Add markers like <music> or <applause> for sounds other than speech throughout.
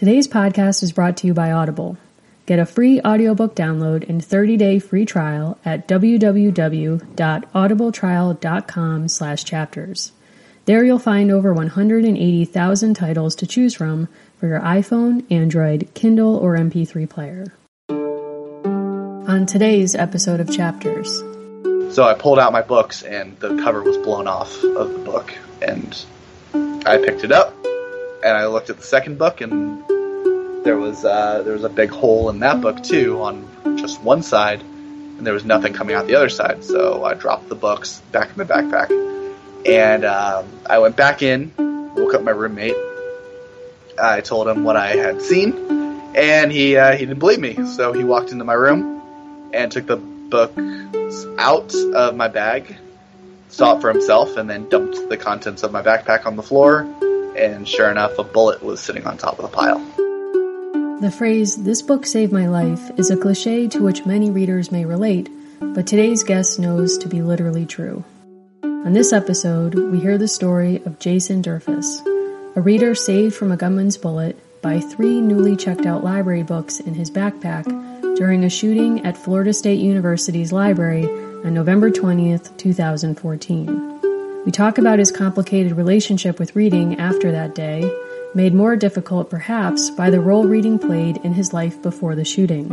Today's podcast is brought to you by Audible. Get a free audiobook download and 30-day free trial at www.audibletrial.com slash chapters. There you'll find over 180,000 titles to choose from for your iPhone, Android, Kindle, or MP3 player. On today's episode of Chapters. So I pulled out my books and the cover was blown off of the book and I picked it up and I looked at the second book and there was uh, there was a big hole in that book too on just one side and there was nothing coming out the other side. So I dropped the books back in the backpack and um, I went back in, woke up my roommate. I told him what I had seen and he uh, he didn't believe me. So he walked into my room and took the book out of my bag, saw it for himself, and then dumped the contents of my backpack on the floor. And sure enough, a bullet was sitting on top of the pile. The phrase, this book saved my life, is a cliche to which many readers may relate, but today's guest knows to be literally true. On this episode, we hear the story of Jason Derfuss, a reader saved from a gunman's bullet by three newly checked out library books in his backpack during a shooting at Florida State University's library on November 20th, 2014. We talk about his complicated relationship with reading after that day, made more difficult perhaps by the role reading played in his life before the shooting.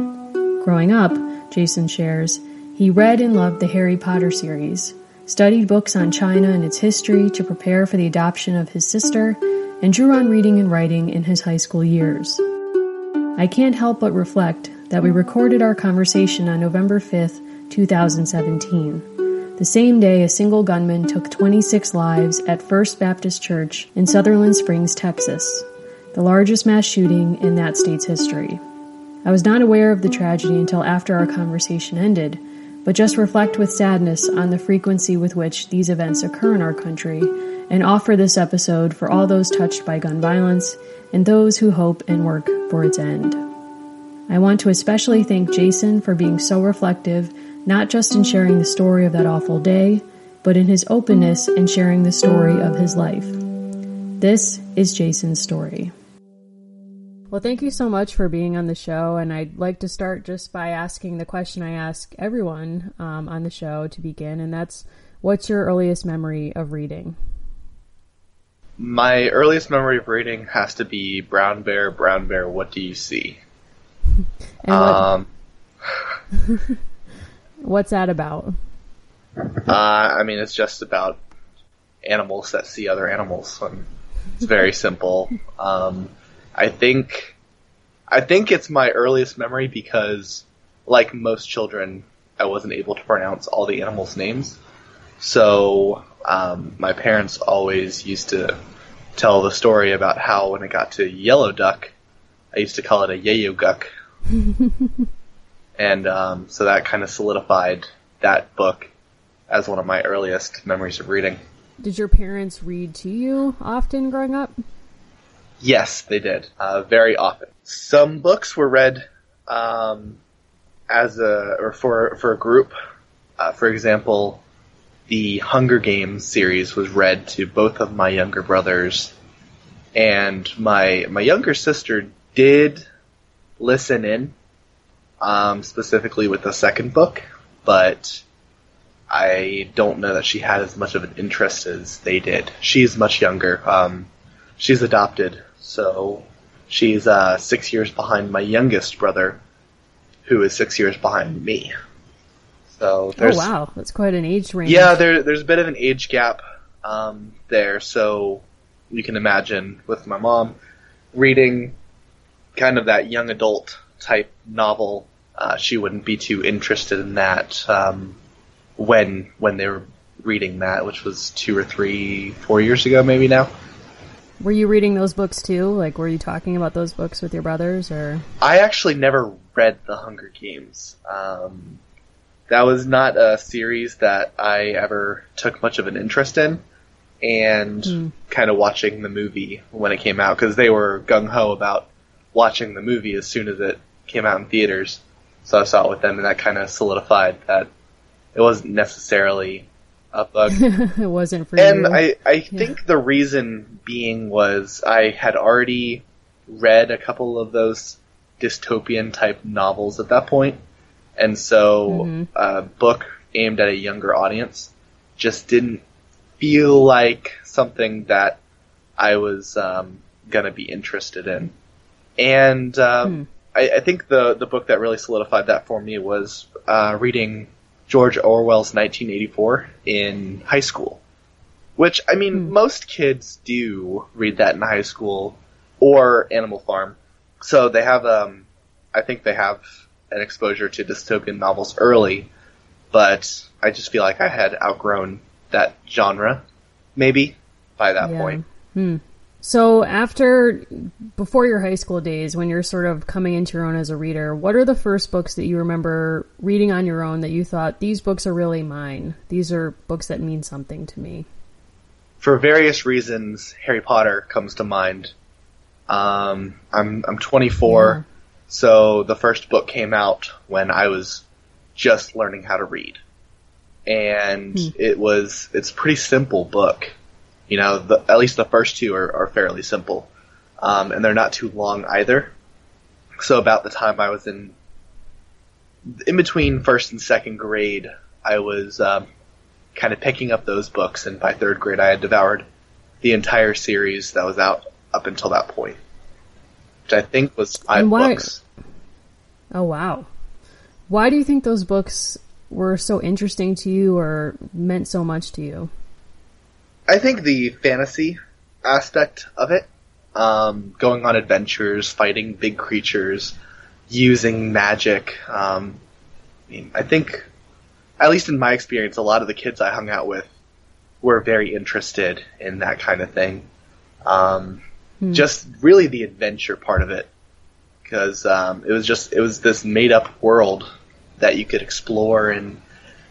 Growing up, Jason shares, he read and loved the Harry Potter series, studied books on China and its history to prepare for the adoption of his sister, and drew on reading and writing in his high school years. I can't help but reflect that we recorded our conversation on November 5th, 2017. The same day, a single gunman took 26 lives at First Baptist Church in Sutherland Springs, Texas, the largest mass shooting in that state's history. I was not aware of the tragedy until after our conversation ended, but just reflect with sadness on the frequency with which these events occur in our country and offer this episode for all those touched by gun violence and those who hope and work for its end. I want to especially thank Jason for being so reflective, not just in sharing the story of that awful day, but in his openness in sharing the story of his life. This is Jason's story. Well, thank you so much for being on the show, and I'd like to start just by asking the question I ask everyone um, on the show to begin, and that's what's your earliest memory of reading? My earliest memory of reading has to be Brown Bear, Brown Bear, What Do You See? <laughs> um, <laughs> what's that about? Uh, I mean, it's just about animals that see other animals. It's very <laughs> simple. Um, I think, I think it's my earliest memory because, like most children, I wasn't able to pronounce all the animals' names. So, um, my parents always used to tell the story about how when it got to yellow duck, I used to call it a yayo guck. <laughs> and um, so that kind of solidified that book as one of my earliest memories of reading. Did your parents read to you often growing up? Yes, they did. Uh, very often. Some books were read um, as a or for for a group. Uh, for example, the Hunger Games series was read to both of my younger brothers, and my my younger sister did listen in, um, specifically with the second book, but I don't know that she had as much of an interest as they did. She's much younger. Um, she's adopted, so she's uh, six years behind my youngest brother, who is six years behind me. So oh wow, that's quite an age range. Yeah, there, there's a bit of an age gap um, there. So you can imagine with my mom reading kind of that young adult type novel, uh, she wouldn't be too interested in that um, when when they were reading that, which was two or three, four years ago, maybe now. Were you reading those books too? Like, were you talking about those books with your brothers, or? I actually never read The Hunger Games. Um, that was not a series that I ever took much of an interest in, and mm. kind of watching the movie when it came out because they were gung ho about watching the movie as soon as it came out in theaters. So I saw it with them, and that kind of solidified that it wasn't necessarily a bug. <laughs> it wasn't for and you. And I, I yeah. think the reason being was I had already read a couple of those dystopian type novels at that point, and so Mm-hmm. a book aimed at a younger audience just didn't feel like something that I was um, gonna be interested in. And um, Hmm. I, I think the the book that really solidified that for me was uh, reading George Orwell's 1984 in high school. Which I mean, Hmm. most kids do read that in high school or Animal Farm, so they have um, I think they have an exposure to dystopian novels early, but I just feel like I had outgrown that genre, maybe by that Yeah. point. Hmm. So after, before your high school days, when you're sort of coming into your own as a reader, what are the first books that you remember reading on your own that you thought these books are really mine? These are books that mean something to me. for various reasons, Harry Potter comes to mind. Um, I'm I'm 24, Yeah. so the first book came out when I was just learning how to read, and Hmm. it was it's a pretty simple book. You know, the, at least the first two are, are fairly simple, um, and they're not too long either. So about the time I was in in between first and second grade, I was um, kind of picking up those books, and by third grade, I had devoured the entire series that was out up until that point, which I think was five books. Oh wow. Why do you think those books were so interesting to you or meant so much to you? I think the fantasy aspect of it, um, going on adventures, fighting big creatures, using magic. Um, I mean, I think, at least in my experience, a lot of the kids I hung out with were very interested in that kind of thing. Um, Hmm. Just really the adventure part of it, because um, it was just it was this made up world that you could explore, and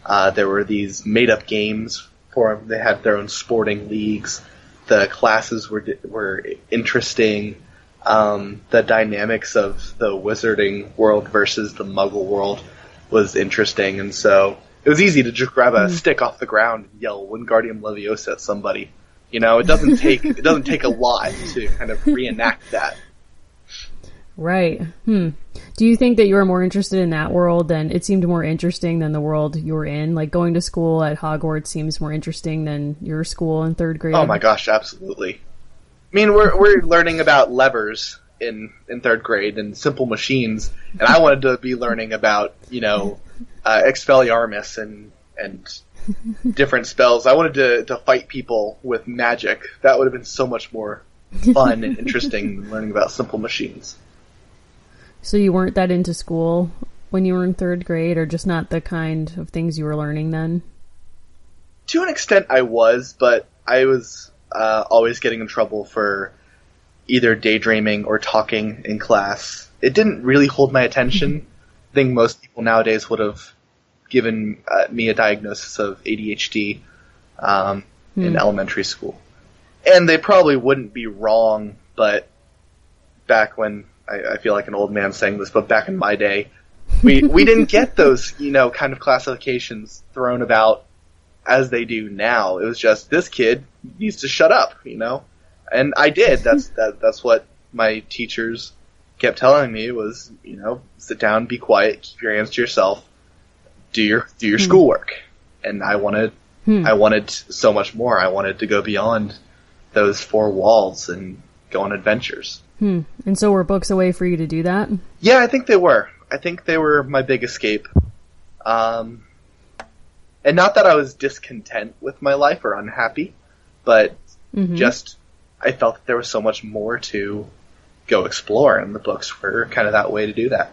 uh, there were these made up games They had their own sporting leagues. The classes were were interesting. Um, the dynamics of the wizarding world versus the Muggle world was interesting, and so it was easy to just grab a stick off the ground and yell "Wingardium Leviosa" at somebody. You know, it doesn't take it doesn't take a lot to kind of reenact that. Right. Hmm. Do you think that you were more interested in that world than it seemed more interesting than the world you were in? Like going to school at Hogwarts seems more interesting than your school in third grade. Oh my gosh, absolutely. I mean, we're we're learning about levers in in third grade and simple machines, and I wanted to be learning about you know uh, Expelliarmus and and different spells. I wanted to to fight people with magic. That would have been so much more fun and interesting than learning about simple machines. So you weren't that into school when you were in third grade, or just not the kind of things you were learning then? To an extent, I was, but I was uh, always getting in trouble for either daydreaming or talking in class. It didn't really hold my attention. I think most people nowadays would have given uh, me a diagnosis of ADHD um, in Hmm. elementary school, and they probably wouldn't be wrong. But back when I, I feel like an old man saying this, but back in my day, we we didn't <laughs> get those you know kind of classifications thrown about as they do now. It was just this kid needs to shut up, you know, and I did. That's <laughs> that. That's what my teachers kept telling me was, you know, sit down, be quiet, keep your hands to yourself, do your do your schoolwork. And I wanted, Hmm. I wanted so much more. I wanted to go beyond those four walls and go on adventures. Hmm. And so were books a way for you to do that? Yeah, I think they were. I think they were my big escape. Um, and not that I was discontent with my life or unhappy, but Mhm. just I felt that there was so much more to go explore, and the books were kind of that way to do that.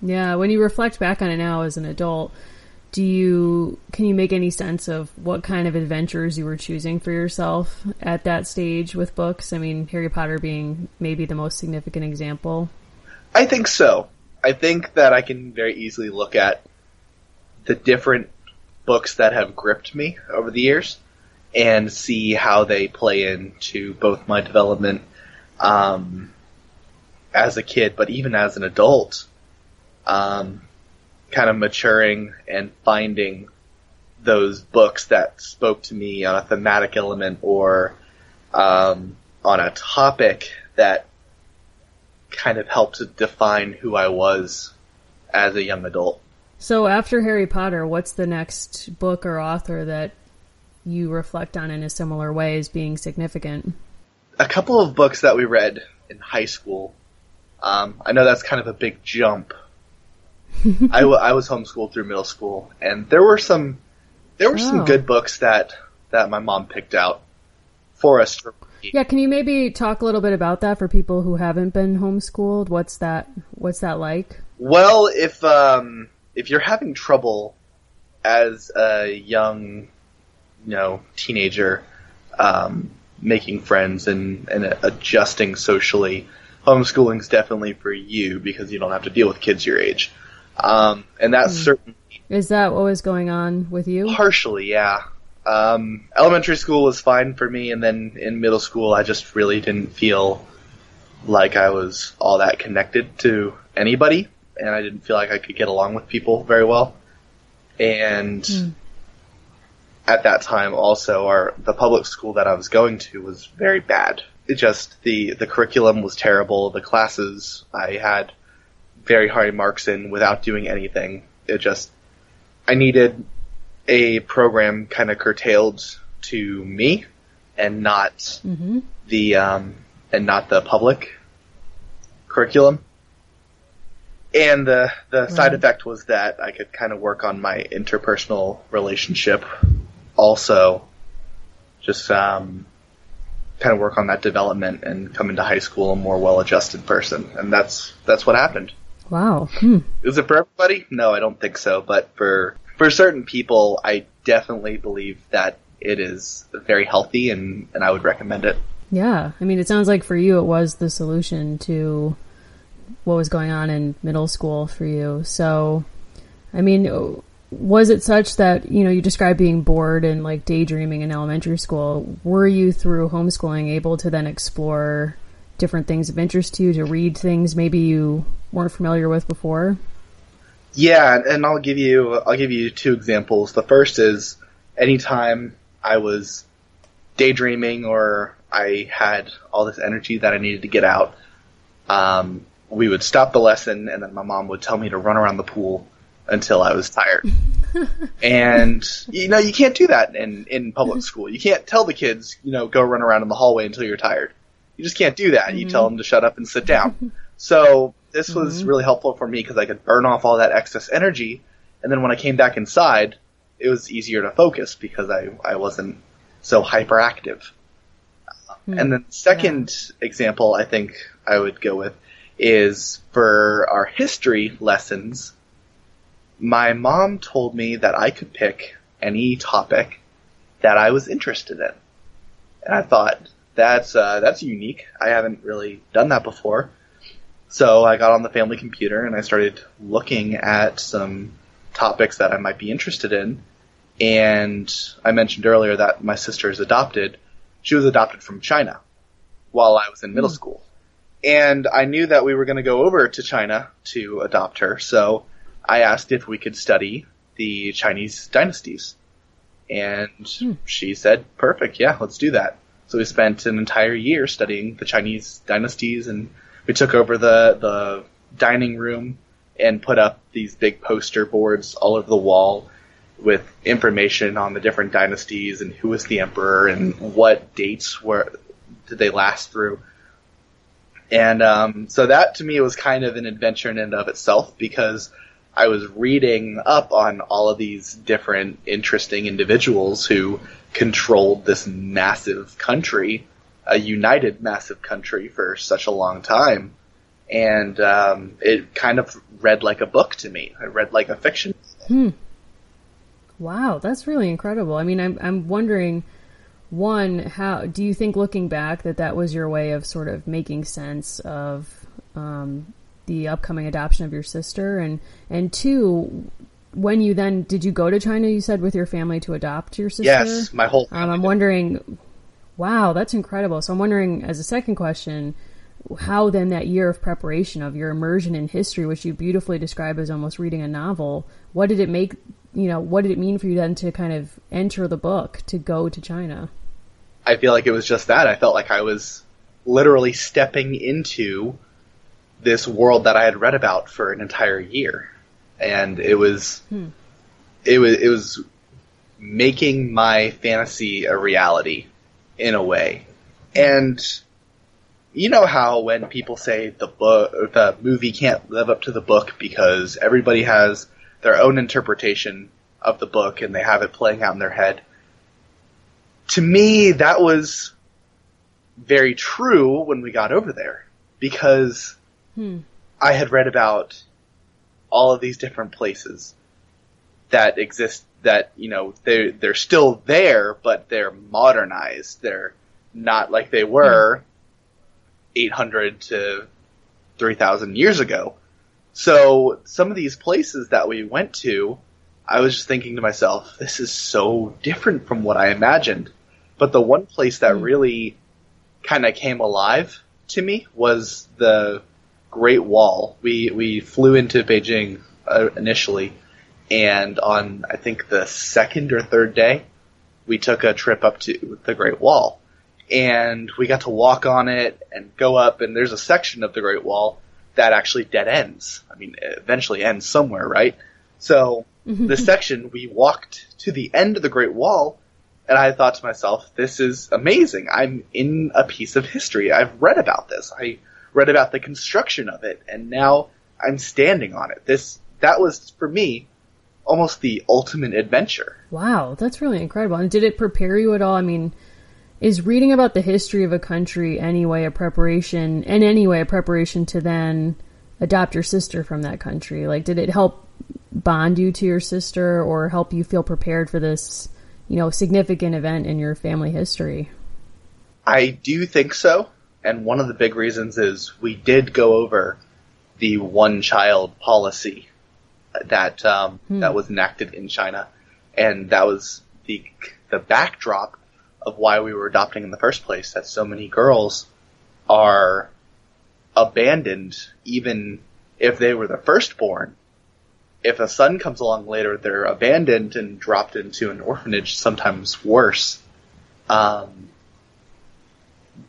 Yeah, when you reflect back on it now as an adult, do you can you make any sense of what kind of adventures you were choosing for yourself at that stage with books? I mean, Harry Potter being maybe the most significant example. I think so. I think that I can very easily look at the different books that have gripped me over the years and see how they play into both my development um, as a kid, but even as an adult, um, kind of maturing and finding those books that spoke to me on a thematic element or um, on a topic that kind of helped to define who I was as a young adult. So after Harry Potter, what's the next book or author that you reflect on in a similar way as being significant? A couple of books that we read in high school. Um, I know that's kind of a big jump. <laughs> I, w- I was homeschooled through middle school, and there were some there were oh. some good books that that my mom picked out for us. To yeah, can you maybe talk a little bit about that for people who haven't been homeschooled? What's that? What's that like? Well, if um, if you're having trouble as a young, you know, teenager, um, making friends and, and adjusting socially, homeschooling's definitely for you because you don't have to deal with kids your age. Um, and that's mm. certainly. Is that what was going on with you? Partially, yeah. Um, elementary school was fine for me, and then in middle school, I just really didn't feel like I was all that connected to anybody, and I didn't feel like I could get along with people very well. And mm. at that time, also, our the public school that I was going to was very bad. It just the the curriculum was terrible. The classes I had very high marks in without doing anything. It just I needed a program kind of curtailed to me and not mm-hmm. the um, and not the public curriculum. And the the right. side effect was that I could kind of work on my interpersonal relationship, also, just um, kind of work on that development and come into high school a more well-adjusted person, and that's that's what happened. Wow. Hmm. Is it for everybody? No, I don't think so. But for for certain people, I definitely believe that it is very healthy, and and I would recommend it. Yeah, I mean, it sounds like for you, it was the solution to what was going on in middle school for you. So, I mean, was it such that you know you described being bored and like daydreaming in elementary school? Were you through homeschooling able to then explore different things of interest to you, to read things maybe you weren't familiar with before? Yeah, and I'll give you I'll give you two examples. The first is anytime I was daydreaming or I had all this energy that I needed to get out, um, we would stop the lesson and then my mom would tell me to run around the pool until I was tired. <laughs> and you know, you can't do that in in public <laughs> school. You can't tell the kids, you know, go run around in the hallway until you're tired. You just can't do that. Mm-hmm. You tell them to shut up and sit down. <laughs> so this mm-hmm. was really helpful for me because I could burn off all that excess energy, and then when I came back inside, it was easier to focus because I I wasn't so hyperactive. Mm-hmm. And then second yeah. example I think I would go with is for our history lessons. My mom told me that I could pick any topic that I was interested in. And I thought, that's uh, that's unique. I haven't really done that before. So I got on the family computer and I started looking at some topics that I might be interested in. And I mentioned earlier that my sister is adopted. She was adopted from China while I was in middle mm. school. And I knew that we were going to go over to China to adopt her. So I asked if we could study the Chinese dynasties. And mm. she said, perfect. Yeah, let's do that. So we spent an entire year studying the Chinese dynasties, and we took over the the dining room and put up these big poster boards all over the wall with information on the different dynasties and who was the emperor and what dates were did they last through. And um, so that to me was kind of an adventure in and of itself because I was reading up on all of these different interesting individuals who controlled this massive country, a united massive country for such a long time. And um, it kind of read like a book to me. It read like a fiction. Hmm. Wow, that's really incredible. I mean, I'm I'm wondering, one, how do you think looking back that that was your way of sort of making sense of um, the upcoming adoption of your sister, and and two, when you then did you go to China? You said with your family to adopt your sister. Yes, my whole. Um, I'm wondering. Wow, that's incredible. So I'm wondering, as a second question, how then that year of preparation of your immersion in history, which you beautifully describe as almost reading a novel, what did it make? You know, what did it mean for you then to kind of enter the book to go to China? I feel like it was just that. I felt like I was literally stepping into this world that I had read about for an entire year, and it was Hmm. it was it was making my fantasy a reality in a way. And you know how when people say the book the movie can't live up to the book because everybody has their own interpretation of the book and they have it playing out in their head. To me, that was very true when we got over there because Hmm. I had read about all of these different places that exist that, you know, they're, they're still there, but they're modernized. They're not like they were 800 to 3000 years ago. So some of these places that we went to, I was just thinking to myself, this is so different from what I imagined. But the one place that Hmm. really kind of came alive to me was the Great Wall. We we flew into Beijing uh, initially, and on I think the second or third day, we took a trip up to the Great Wall, and we got to walk on it and go up. And there's a section of the Great Wall that actually dead ends. I mean, eventually ends somewhere, right? So the section we walked to the end of the Great Wall, and I thought to myself, "This is amazing! I'm in a piece of history. I've read about this. I read about the construction of it, and now I'm standing on it. This that was for me almost the ultimate adventure. Wow, that's really incredible. And did it prepare you at all? I mean, is reading about the history of a country anyway a preparation, in any way a preparation to then adopt your sister from that country? Like, did it help bond you to your sister or help you feel prepared for this, you know, significant event in your family history? I do think so, and one of the big reasons is we did go over the one child policy that um, Hmm. that was enacted in China, and that was the the backdrop of why we were adopting in the first place. That so many girls are abandoned, even if they were the firstborn. If a son comes along later, they're abandoned and dropped into an orphanage, sometimes worse. Um,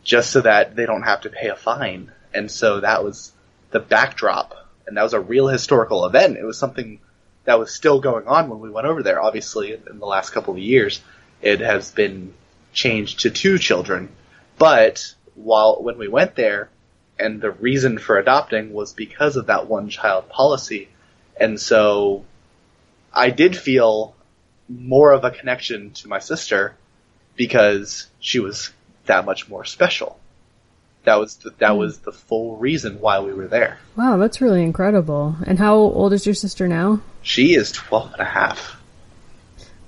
just so that they don't have to pay a fine. And so that was the backdrop, and that was a real historical event. It was something that was still going on when we went over there. Obviously, in the last couple of years, it has been changed to two children. But while when we went there, and the reason for adopting was because of that one child policy, and so I did feel more of a connection to my sister because she was that much more special. That was the, that was the full reason why we were there. Wow, that's really incredible. And how old is your sister now? She is 12 and a half.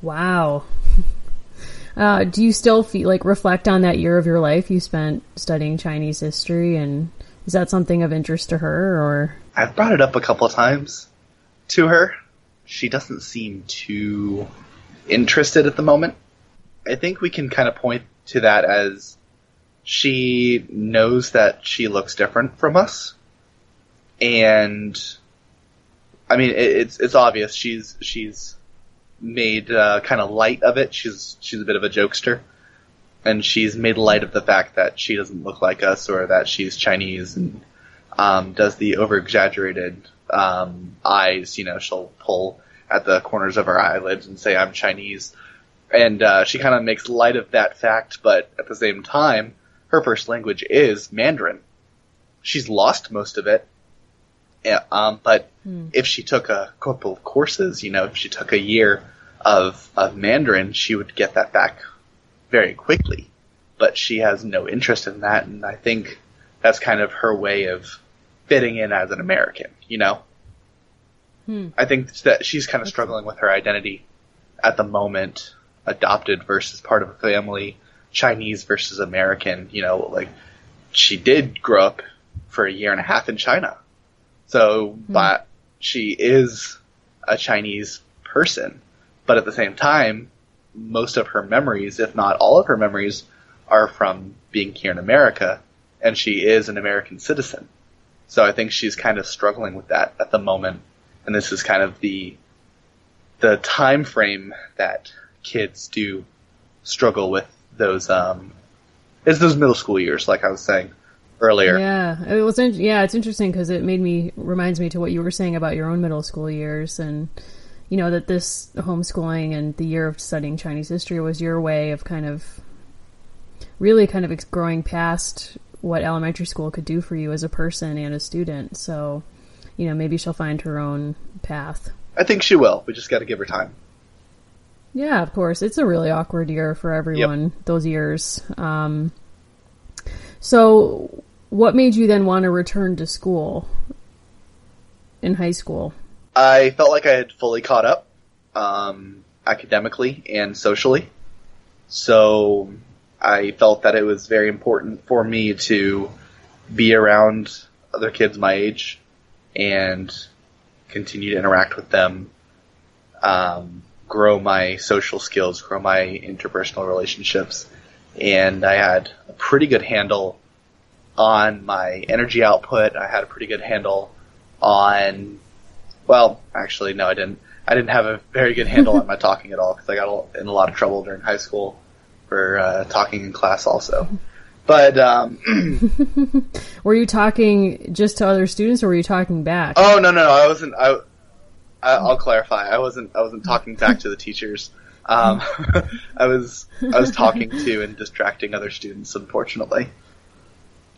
Wow. <laughs> Uh, do you still feel like reflect on that year of your life you spent studying Chinese history, and is that something of interest to her, or I've brought it up a couple of times to her. She doesn't seem too interested at the moment. I think we can kind of point to that as she knows that she looks different from us, and I mean it, it's it's obvious she's she's made uh, kind of light of it. She's she's a bit of a jokester, and she's made light of the fact that she doesn't look like us or that she's Chinese and um, does the over exaggerated um, eyes. You know, she'll pull at the corners of her eyelids and say, "I'm Chinese," and uh, she kind of makes light of that fact. But at the same time, her first language is Mandarin. She's lost most of it. Yeah, um, but if she took a couple of courses, you know, if she took a year of of Mandarin, she would get that back very quickly. But she has no interest in that, and I think that's kind of her way of fitting in as an American, you know? Hmm. I think that she's kind of struggling with her identity at the moment, adopted versus part of a family, Chinese versus American, you know, like she did grow up for a year and a half in China. So, hmm. but she is a Chinese person, but at the same time, most of her memories, if not all of her memories, are from being here in America, and she is an American citizen. So I think she's kind of struggling with that at the moment, and this is kind of the the time frame that kids do struggle with those um is those middle school years, like I was saying. earlier. Yeah, it was. In- yeah, it's interesting because it made me reminds me to what you were saying about your own middle school years, and you know that this homeschooling and the year of studying Chinese history was your way of kind of really kind of growing past what elementary school could do for you as a person and a student. So, you know, maybe she'll find her own path. I think she will. We just got to give her time. Yeah, of course. It's a really awkward year for everyone, those years. Um, so, what made you then want to return to school in high school? I felt like I had fully caught up um, academically and socially. So I felt that it was very important for me to be around other kids my age and continue to interact with them, um, grow my social skills, grow my interpersonal relationships. And I had a pretty good handle on my energy output. I had a pretty good handle on, well, actually, no, I didn't. I didn't have a very good handle on <laughs> my talking at all because I got in a lot of trouble during high school for uh, talking in class also. But um, <laughs> were you talking just to other students, or were you talking back? Oh no, no, no! I wasn't. I, I will clarify. I wasn't. I wasn't talking back to the teachers. Um, <laughs> I was. I was talking to and distracting other students. Unfortunately.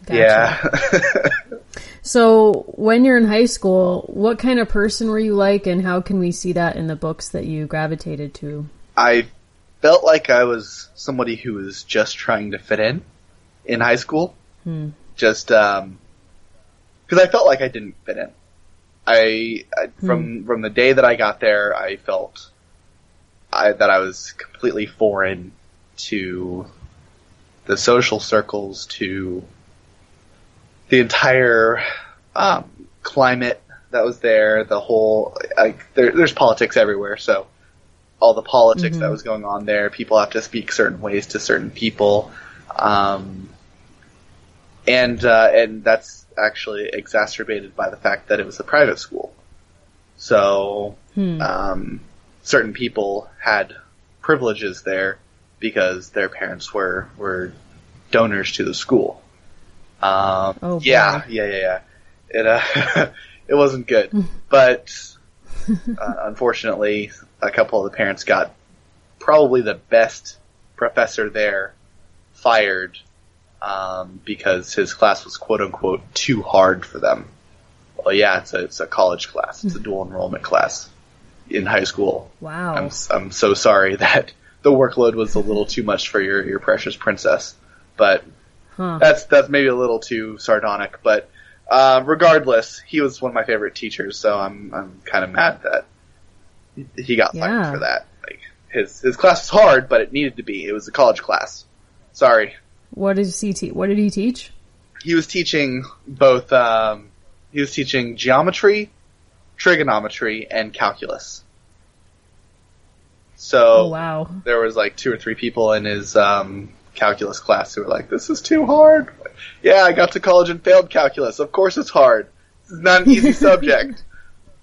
Gotcha. Yeah. <laughs> so, when you're in high school, what kind of person were you like, and how can we see that in the books that you gravitated to? I felt like I was somebody who was just trying to fit in in high school. Hmm. Just because um, I felt like I didn't fit in. I, I hmm. from from the day that I got there, I felt I, that I was completely foreign to the social circles, to the entire um, climate that was there. The whole like there, there's politics everywhere, so all the politics mm-hmm. that was going on there. People have to speak certain ways to certain people, um, and uh, and that's actually exacerbated by the fact that it was a private school. So hmm. um, certain people had privileges there because their parents were were donors to the school. Um, oh, yeah, yeah, yeah, yeah. It uh, <laughs> it wasn't good, but uh, unfortunately, a couple of the parents got probably the best professor there fired um, because his class was quote unquote too hard for them. Well, yeah, it's a it's a college class. It's a dual enrollment class in high school. Wow. I'm I'm so sorry <laughs> that the workload was a little too much for your your precious princess, but huh. that's that's maybe a little too sardonic. But uh, regardless, he was one of my favorite teachers, so I'm I'm kind of mad that he got yeah. fired for that. Like his his class was hard, but it needed to be. It was a college class. Sorry. What did he te- What did he teach? He was teaching both. Um, he was teaching geometry, trigonometry, and calculus. So oh, wow. there was like two or three people in his um, calculus class who were like, "This is too hard." Yeah, I got to college and failed calculus. Of course, it's hard. It's not an easy <laughs> subject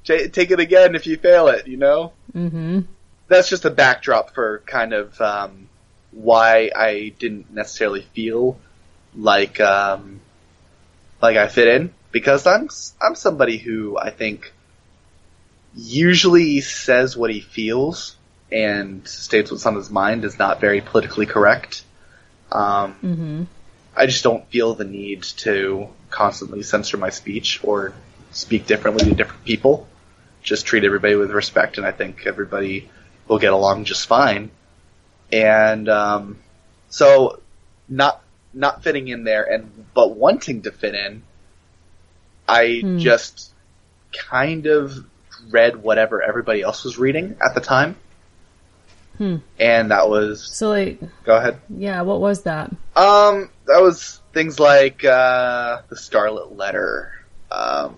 take it again if you fail it, you know? Mm-hmm. That's just a backdrop for kind of um, why I didn't necessarily feel like um, like I fit in because I'm I'm somebody who I think usually says what he feels and states what's on his mind is not very politically correct. Um, mm-hmm. I just don't feel the need to constantly censor my speech or speak differently to different people just treat everybody with respect, and I think everybody will get along just fine. And um, so, not not fitting in there, and but wanting to fit in, I hmm. just kind of read whatever everybody else was reading at the time. Hmm. And that was so like. Go ahead. Yeah, what was that? Um, that was things like uh, the Scarlet Letter, um,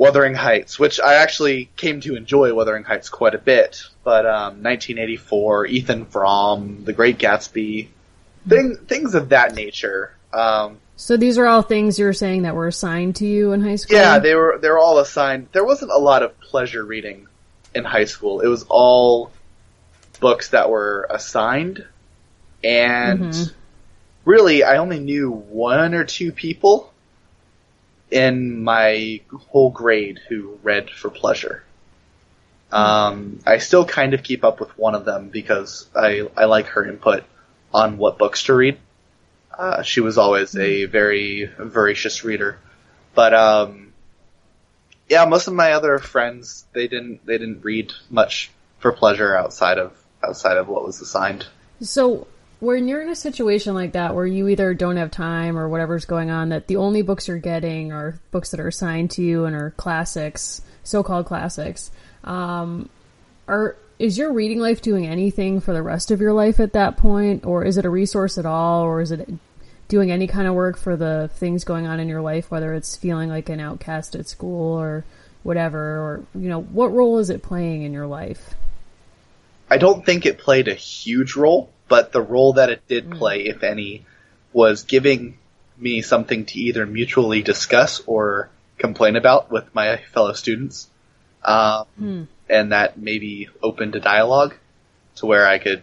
Wuthering Heights, which I actually came to enjoy Wuthering Heights quite a bit. But um, 1984, Ethan Frome, The Great Gatsby, thing, things of that nature. Um, so these are all things you're saying that were assigned to you in high school. Yeah, they were. They were all assigned. There wasn't a lot of pleasure reading in high school. It was all books that were assigned, and mm-hmm. really, I only knew one or two people in my whole grade who read for pleasure. Um, I still kind of keep up with one of them because I, I like her input on what books to read. Uh, she was always a very voracious reader, but um, yeah, most of my other friends they didn't they didn't read much for pleasure outside of outside of what was assigned. So when you're in a situation like that where you either don't have time or whatever's going on, that the only books you're getting are books that are assigned to you and are classics, so-called classics. Um, are is your reading life doing anything for the rest of your life at that point, or is it a resource at all, or is it doing any kind of work for the things going on in your life, whether it's feeling like an outcast at school or whatever, or you know, what role is it playing in your life? I don't think it played a huge role, but the role that it did play, if any, was giving me something to either mutually discuss or complain about with my fellow students. Um, Hmm. and that maybe opened a dialogue to where I could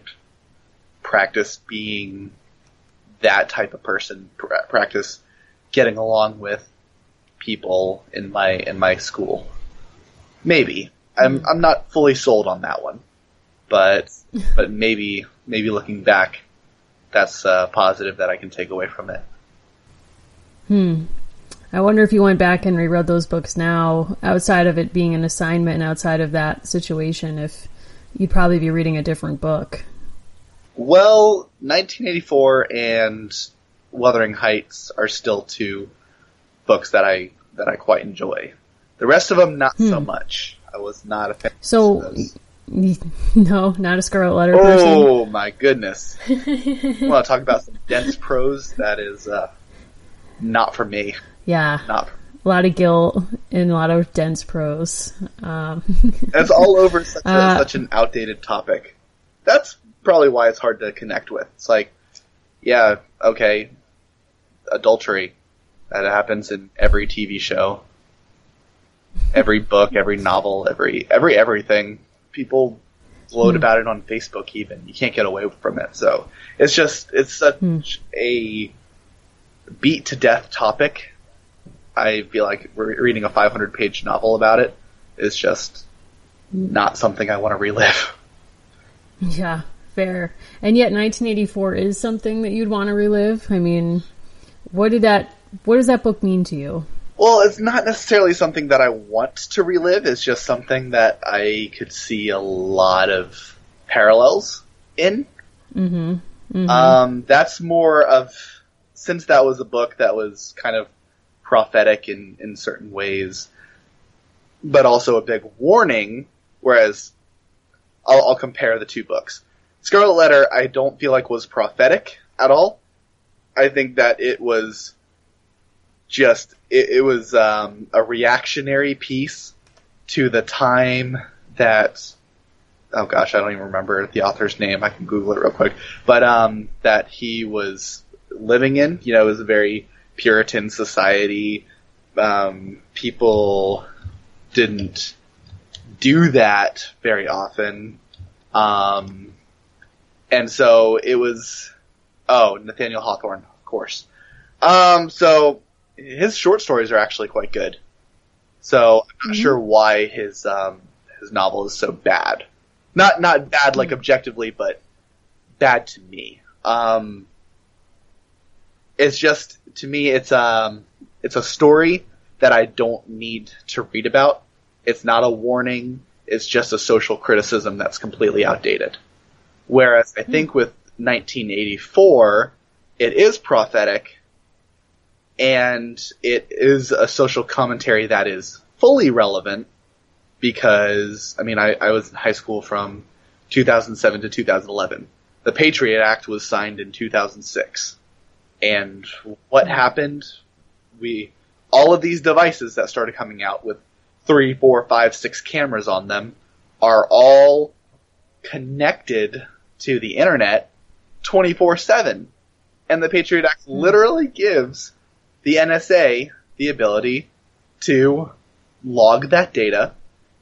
practice being that type of person, pra- practice getting along with people in my in my school. Maybe I'm I'm not fully sold on that one, but but maybe maybe looking back, that's uh, positive that I can take away from it. Hmm. I wonder if you went back and reread those books now, outside of it being an assignment and outside of that situation, if you'd probably be reading a different book. Well, 1984 and Wuthering Heights are still two books that I that I quite enjoy. The rest of them, not so much. I was not a fan. So, of those. <laughs> no, not a Scarlet Letter person. Oh my goodness! <laughs> Want to talk about some dense prose? That is uh, not for me. Yeah, Not. For a lot of guilt and a lot of dense prose. Um, <laughs> It's all over such, a, Uh, such an outdated topic. That's probably why it's hard to connect with. It's like, yeah, okay, adultery. That happens in every TV show, every book, every novel, every every everything. People gloat hmm. about it on Facebook. Even you can't get away from it. So it's just it's such hmm. a beat to death topic. I feel like re- reading a 500 page novel about it is just not something I want to relive. <laughs> yeah, fair. And yet, 1984 is something that you'd want to relive. I mean, what did that? What does that book mean to you? Well, it's not necessarily something that I want to relive. It's just something that I could see a lot of parallels in. Mm-hmm. Um, that's more of since that was a book that was kind of prophetic in in certain ways, but also a big warning. Whereas I'll, I'll compare the two books. Scarlet Letter, I don't feel like was prophetic at all. I think that it was just it, it was um, a reactionary piece to the time that oh gosh, I don't even remember the author's name. I can Google it real quick. But um, that he was living in, you know, it was a very Puritan society. Um, people didn't do that very often. Um, and so it was, oh, Nathaniel Hawthorne, of course. Um, so his short stories are actually quite good. So I'm not sure why his, um, his novel is so bad. Not, not bad like objectively, but bad to me. Um, it's just, to me, it's, um, it's a story that I don't need to read about. It's not a warning. It's just a social criticism that's completely outdated. Whereas I think with 1984, it is prophetic and it is a social commentary that is fully relevant because, I mean, I, I was in high school from 2007 to 2011. The Patriot Act was signed in 2006. And what hmm. happened? We, all of these devices that started coming out with three, four, five, six cameras on them are all connected to the internet 24-7. And the Patriot Act hmm. literally gives the NSA the ability to log that data,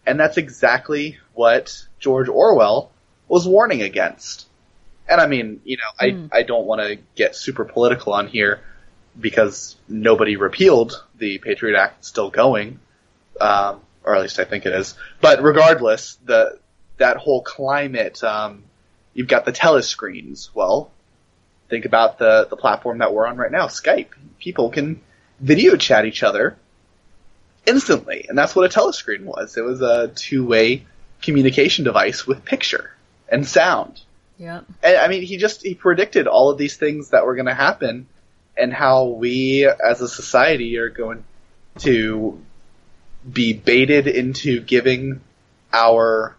and that's exactly what George Orwell was warning against. And I mean, you know, Mm. I I don't want to get super political on here because nobody repealed the Patriot Act, it's still going, um, or at least I think it is. But regardless, the that whole climate, um, you've got the telescreens. Well, think about the the platform that we're on right now, Skype. People can video chat each other instantly, and that's what a telescreen was. It was a two way communication device with picture and sound. Yeah. And I mean, he just he predicted all of these things that were going to happen, and how we as a society are going to be baited into giving our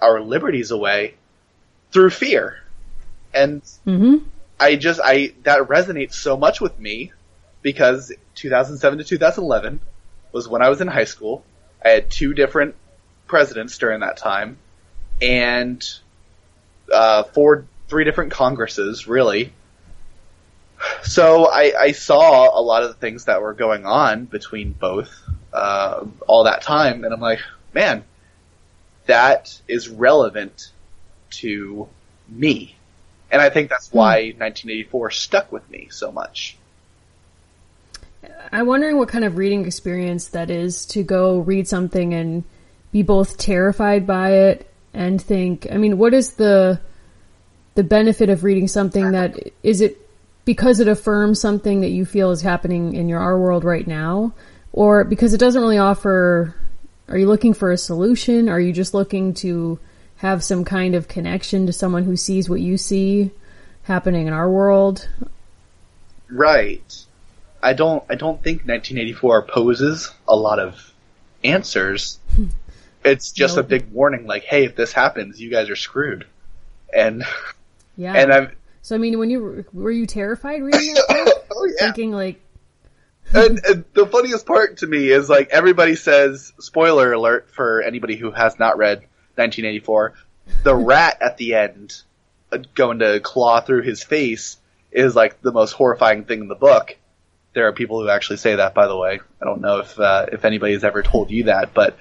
our liberties away through fear. And Mm-hmm. I just I that resonates so much with me because 2007 to 2011 was when I was in high school. I had two different presidents during that time, and uh, four, three different Congresses, really. So I, I saw a lot of the things that were going on between both uh, all that time, and I'm like, man, that is relevant to me, and I think that's hmm. why 1984 stuck with me so much. I'm wondering what kind of reading experience that is to go read something and be both terrified by it and think. I mean, what is the the benefit of reading something that is it because it affirms something that you feel is happening in your our world right now, or because it doesn't really offer? Are you looking for a solution? Are you just looking to have some kind of connection to someone who sees what you see happening in our world? Right. I don't I don't think 1984 poses a lot of answers. Hmm. It's just Nope. a big warning like, hey, if this happens, you guys are screwed. And Yeah. and I'm So I mean, when you were you terrified reading that <laughs> oh yeah. thinking like, and, and the funniest part to me is like everybody says spoiler alert for anybody who has not read 1984 the <laughs> rat at the end uh, going to claw through his face is like the most horrifying thing in the book. There are people who actually say that by the way. I don't know if uh, if anybody has ever told you that but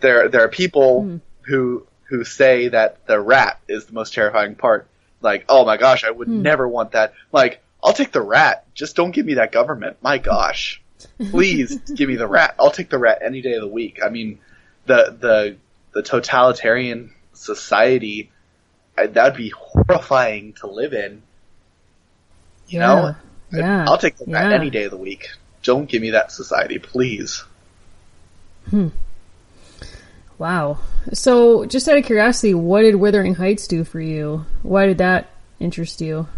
there there are people who who say that the rat is the most terrifying part. Like oh my gosh i would never want that. Like i'll take the rat. Just don't give me that government. My gosh. <laughs> Please give me the rat. I'll take the rat any day of the week. I mean the the the totalitarian society, that'd be horrifying to live in you know yeah, i'll take the rat yeah. any day of the week don't give me that society please Hmm. Wow. So, just out of curiosity, what did Wuthering Heights do for you? Why did that interest you?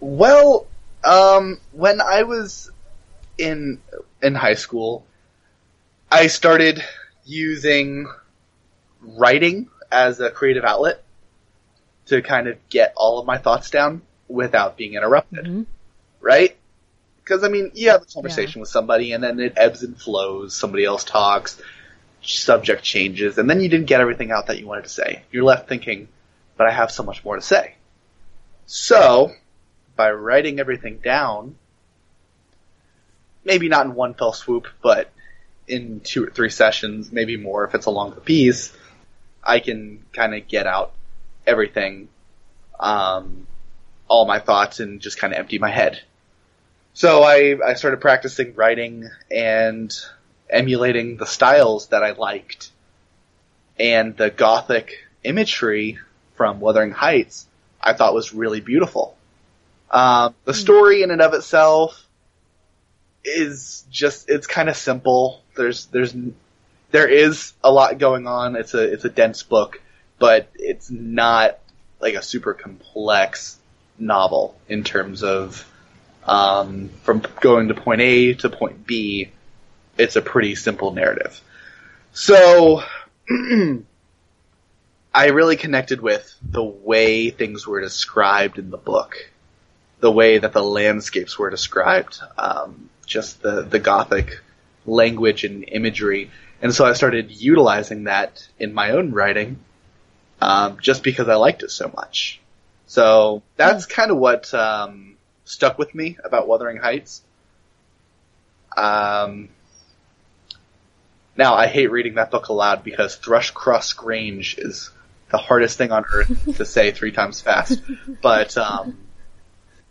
Well, um, when I was in in high school, I started using writing as a creative outlet to kind of get all of my thoughts down without being interrupted, Mhm. right? Because I mean, you have a conversation with somebody, and then it ebbs and flows. Somebody else talks, subject changes, and then you didn't get everything out that you wanted to say. You're left thinking, "But I have so much more to say." So, by writing everything down, maybe not in one fell swoop, but in two or three sessions, maybe more if it's a longer piece, I can kind of get out everything, um, all my thoughts and just kind of empty my head. So I, I started practicing writing and emulating the styles that I liked. And the gothic imagery from Wuthering Heights I thought was really beautiful. Um, the story in and of itself is just it's kind of simple. There's there's there is a lot going on. It's a it's a dense book, but it's not like a super complex novel in terms of um, from going to point A to point B. It's a pretty simple narrative. So <clears throat> I really connected with the way things were described in the book, the way that the landscapes were described, um, just the the gothic language and imagery, and so I started utilizing that in my own writing, um, just because I liked it so much. So that's kind of what um, stuck with me about Wuthering Heights. Um, now I hate reading that book aloud because Thrushcross Grange is the hardest thing on earth <laughs> to say three times fast. But um,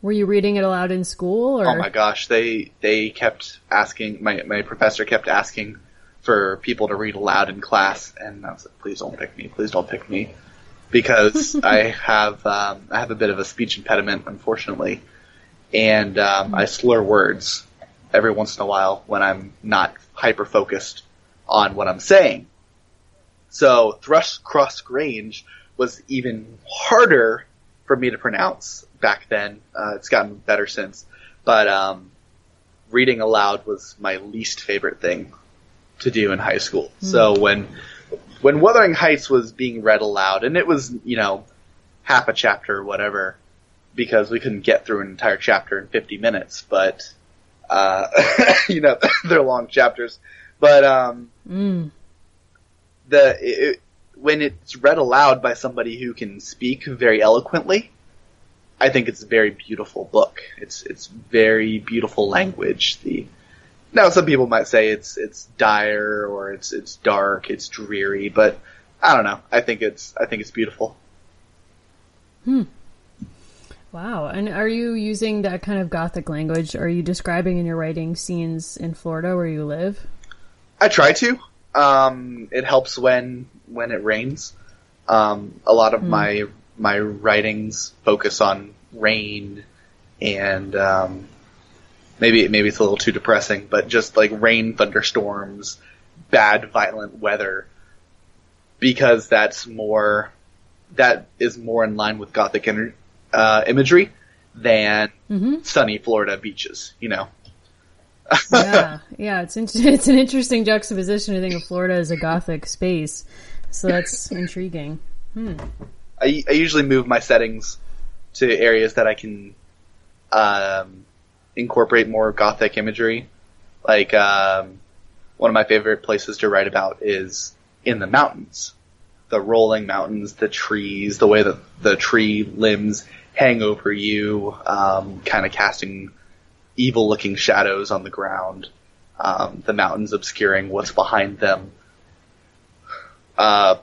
were you reading it aloud in school? Or? Oh my gosh, they they kept asking. My my professor kept asking for people to read aloud in class, and I was like, please don't pick me, please don't pick me, because <laughs> I have um, I have a bit of a speech impediment, unfortunately, and um, I slur words every once in a while when I'm not hyper focused on what I'm saying. So Thrushcross Grange was even harder for me to pronounce back then. Uh, it's gotten better since, but um, reading aloud was my least favorite thing to do in high school. Mm. So when when Wuthering Heights was being read aloud, and it was you know half a chapter or whatever, because we couldn't get through an entire chapter in 50 minutes, but uh, <laughs> you know <laughs> they're long chapters. But um, mm. the it, when it's read aloud by somebody who can speak very eloquently, I think it's a very beautiful book. It's it's very beautiful language. The now some people might say it's it's dire or it's it's dark, it's dreary, but I don't know. I think it's I think it's beautiful. Hmm. Wow. And are you using that kind of gothic language? Are you describing in your writing scenes in Florida where you live? I try to. Um, it helps when when it rains. Um, a lot of hmm. my my writings focus on rain and um, maybe maybe it's a little too depressing, but just like rain, thunderstorms, bad violent weather, because that's more that is more in line with gothic uh, imagery than mm-hmm. sunny Florida beaches. You know. <laughs> yeah, yeah, it's in- <laughs> it's an interesting juxtaposition to think of Florida as a gothic space, so that's <laughs> intriguing. Hmm. I, I usually move my settings to areas that I can um, incorporate more gothic imagery. Like um, one of my favorite places to write about is in the mountains, the rolling mountains, the trees, the way that the tree limbs hang over you, um, kind of casting evil-looking shadows on the ground. Um, the mountains obscuring what's behind them. Uh,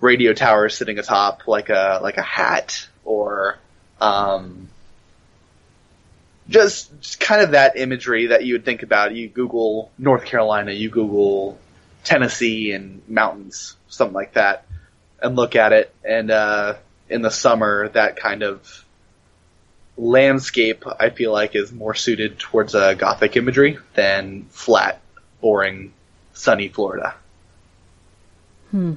radio towers sitting atop like a like a hat, or um, just, just kind of that imagery that you would think about. You Google North Carolina, you Google Tennessee and mountains, something like that, and look at it. And uh, in the summer, that kind of landscape I feel like is more suited towards a gothic imagery than flat, boring, sunny Florida. Hmm.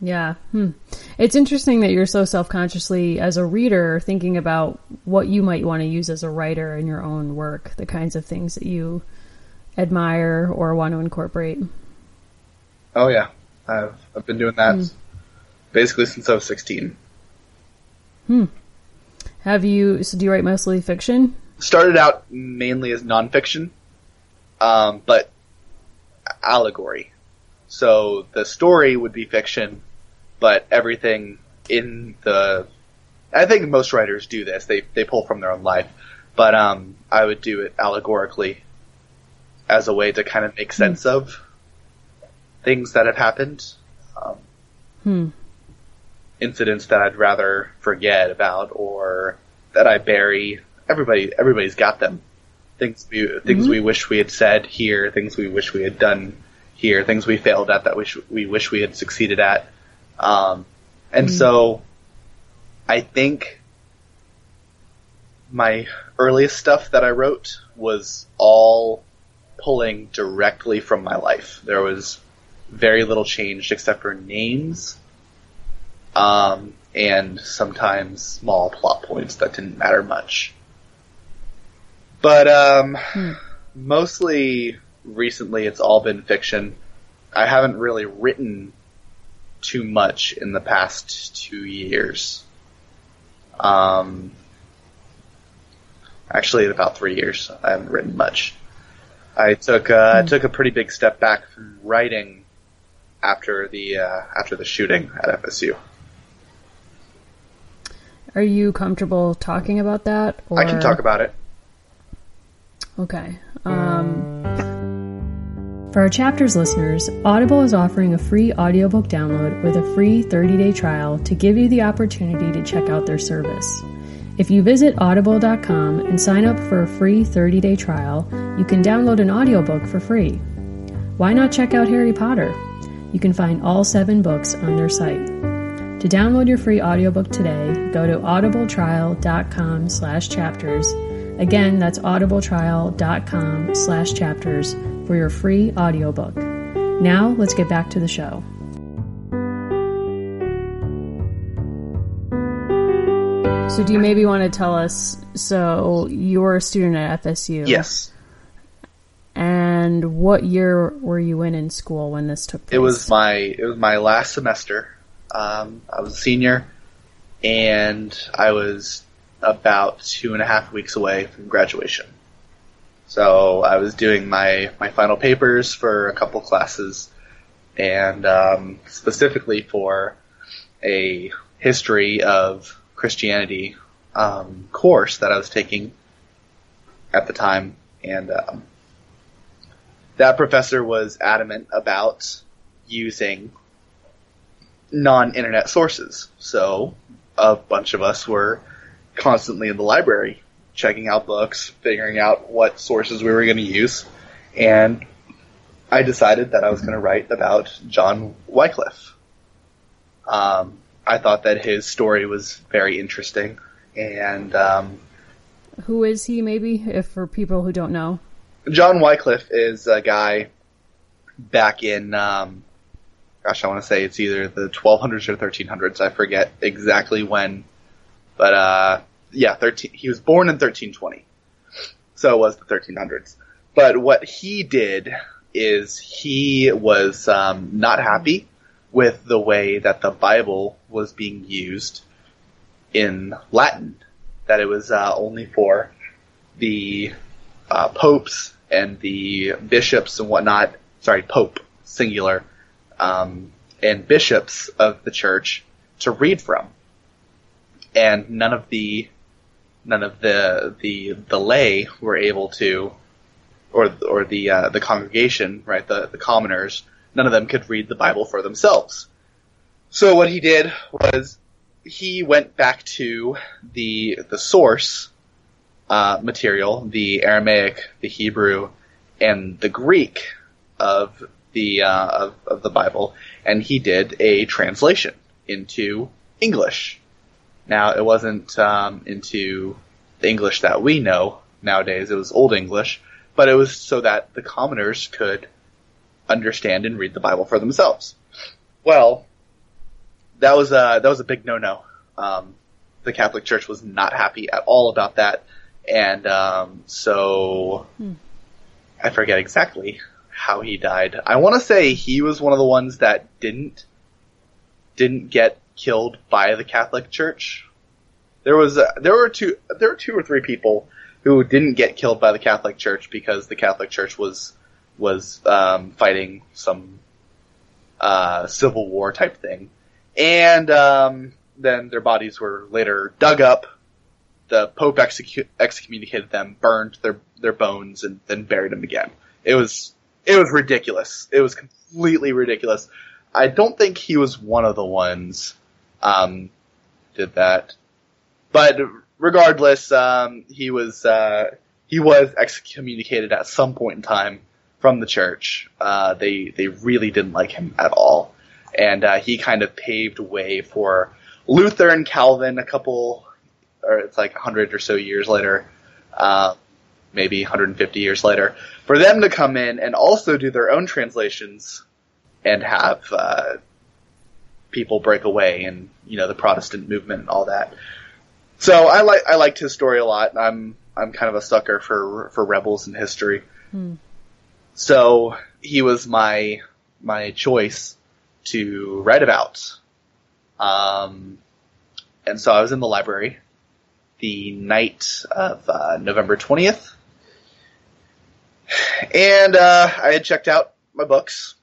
Yeah. Hmm. It's interesting that you're so self-consciously as a reader thinking about what you might want to use as a writer in your own work, the kinds of things that you admire or want to incorporate. Oh yeah. I've I've been doing that hmm. basically since I was 16. Hmm. Have you so do you write mostly fiction? Started out mainly as nonfiction. Um, but allegory. So the story would be fiction, but everything in the I think most writers do this. They they pull from their own life, but um, I would do it allegorically as a way to kind of make hmm. sense hmm. of things that have happened, um, hmm. incidents that I'd rather forget about or that I bury. Everybody everybody's got them. Things we things mm-hmm. we wish we had said here. Things we wish we had done here. Things we failed at that we sh- we wish we had succeeded at. Um, and mm. so I think my earliest stuff that I wrote was all pulling directly from my life. There was very little changed except for names, um, and sometimes small plot points that didn't matter much. But um, hmm. mostly recently, it's all been fiction. I haven't really written too much in the past two years. Um, actually, about three years, I haven't written much. I took uh, I hmm. took a pretty big step back from writing after the uh, after the shooting at FSU. Are you comfortable talking about that? Or... I can talk about it. Okay. Um, For our chapters listeners, Audible is offering a free audiobook download with a free 30-day trial to give you the opportunity to check out their service. If you visit audible.com and sign up for a free 30-day trial, you can download an audiobook for free. Why not check out Harry Potter? You can find all seven books on their site. To download your free audiobook today, go to audibletrial.com slash chapters. Again, that's audibletrial.com slash chapters for your free audiobook. Now, let's get back to the show. So, do you maybe want to tell us? So, you were a student at FSU. Yes. And what year were you in in school when this took place? It was my it was my last semester. Um, I was a senior, and I was about two and a half weeks away from graduation. So I was doing my my final papers for a couple classes, and um, specifically for a history of Christianity um, course that I was taking at the time, and um, that professor was adamant about using non-internet sources. So a bunch of us were constantly in the library checking out books, figuring out what sources we were going to use, and I decided that I was going to write about John Wycliffe. Um, I thought that his story was very interesting, and um, Who is he, maybe, if for people who don't know? John Wycliffe is a guy back in, um, gosh, I want to say it's either the 1200s or 1300s. I forget exactly when, but uh, yeah, 13. He was born in 1320, so it was the 1300s. But what he did is he was um, not happy with the way that the Bible was being used in Latin. That it was uh, only for the uh, popes and the bishops and whatnot. Sorry, pope singular, um, and bishops of the church to read from, and none of the none of the the the lay were able to, or or the uh, the congregation, right, the the commoners, none of them could read the Bible for themselves. So what he did was he went back to the the source uh, material, the Aramaic, the Hebrew, and the Greek of the uh, of, of the Bible, and he did a translation into English. Now it wasn't um, into the English that we know nowadays; it was Old English, but it was so that the commoners could understand and read the Bible for themselves. Well, that was a that was a big no-no. Um, the Catholic Church was not happy at all about that, and um, so Hmm. I forget exactly how he died. I want to say he was one of the ones that didn't didn't get killed by the Catholic Church. There was a, there were two there were two or three people who didn't get killed by the Catholic Church because the Catholic Church was was um, fighting some uh, civil war type thing, and um, then their bodies were later dug up. The Pope execu- excommunicated them, burned their their bones, and then buried them again. It was it was ridiculous. It was completely ridiculous. I don't think he was one of the ones um, did that, but regardless, um, he was uh, he was excommunicated at some point in time from the church. Uh, they they really didn't like him at all, and uh, he kind of paved way for Luther and Calvin a couple, or it's like hundred or so years later, uh, maybe 150 years later, for them to come in and also do their own translations and have uh, people break away and you know the Protestant movement and all that. So I like I liked his story a lot. I'm I'm kind of a sucker for for rebels in history. Hmm. So he was my my choice to write about. Um, and so I was in the library the night of uh, November 20th. And uh, I had checked out my books.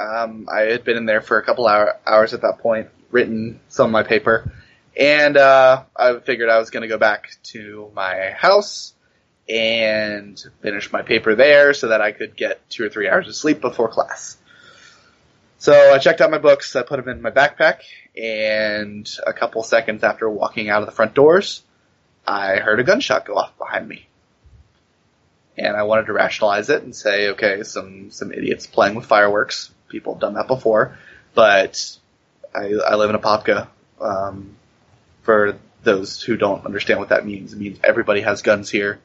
Um, I had been in there for a couple hour, hours at that point, written some of my paper. And uh, I figured I was going to go back to my house and finish my paper there so that I could get two or three hours of sleep before class. So I checked out my books, I put them in my backpack, and a couple seconds after walking out of the front doors, I heard a gunshot go off behind me. And I wanted to rationalize it and say, okay, some, some idiots playing with fireworks. People have done that before. But I, I live in Apopka. Um, for those who don't understand what that means, it means everybody has guns here.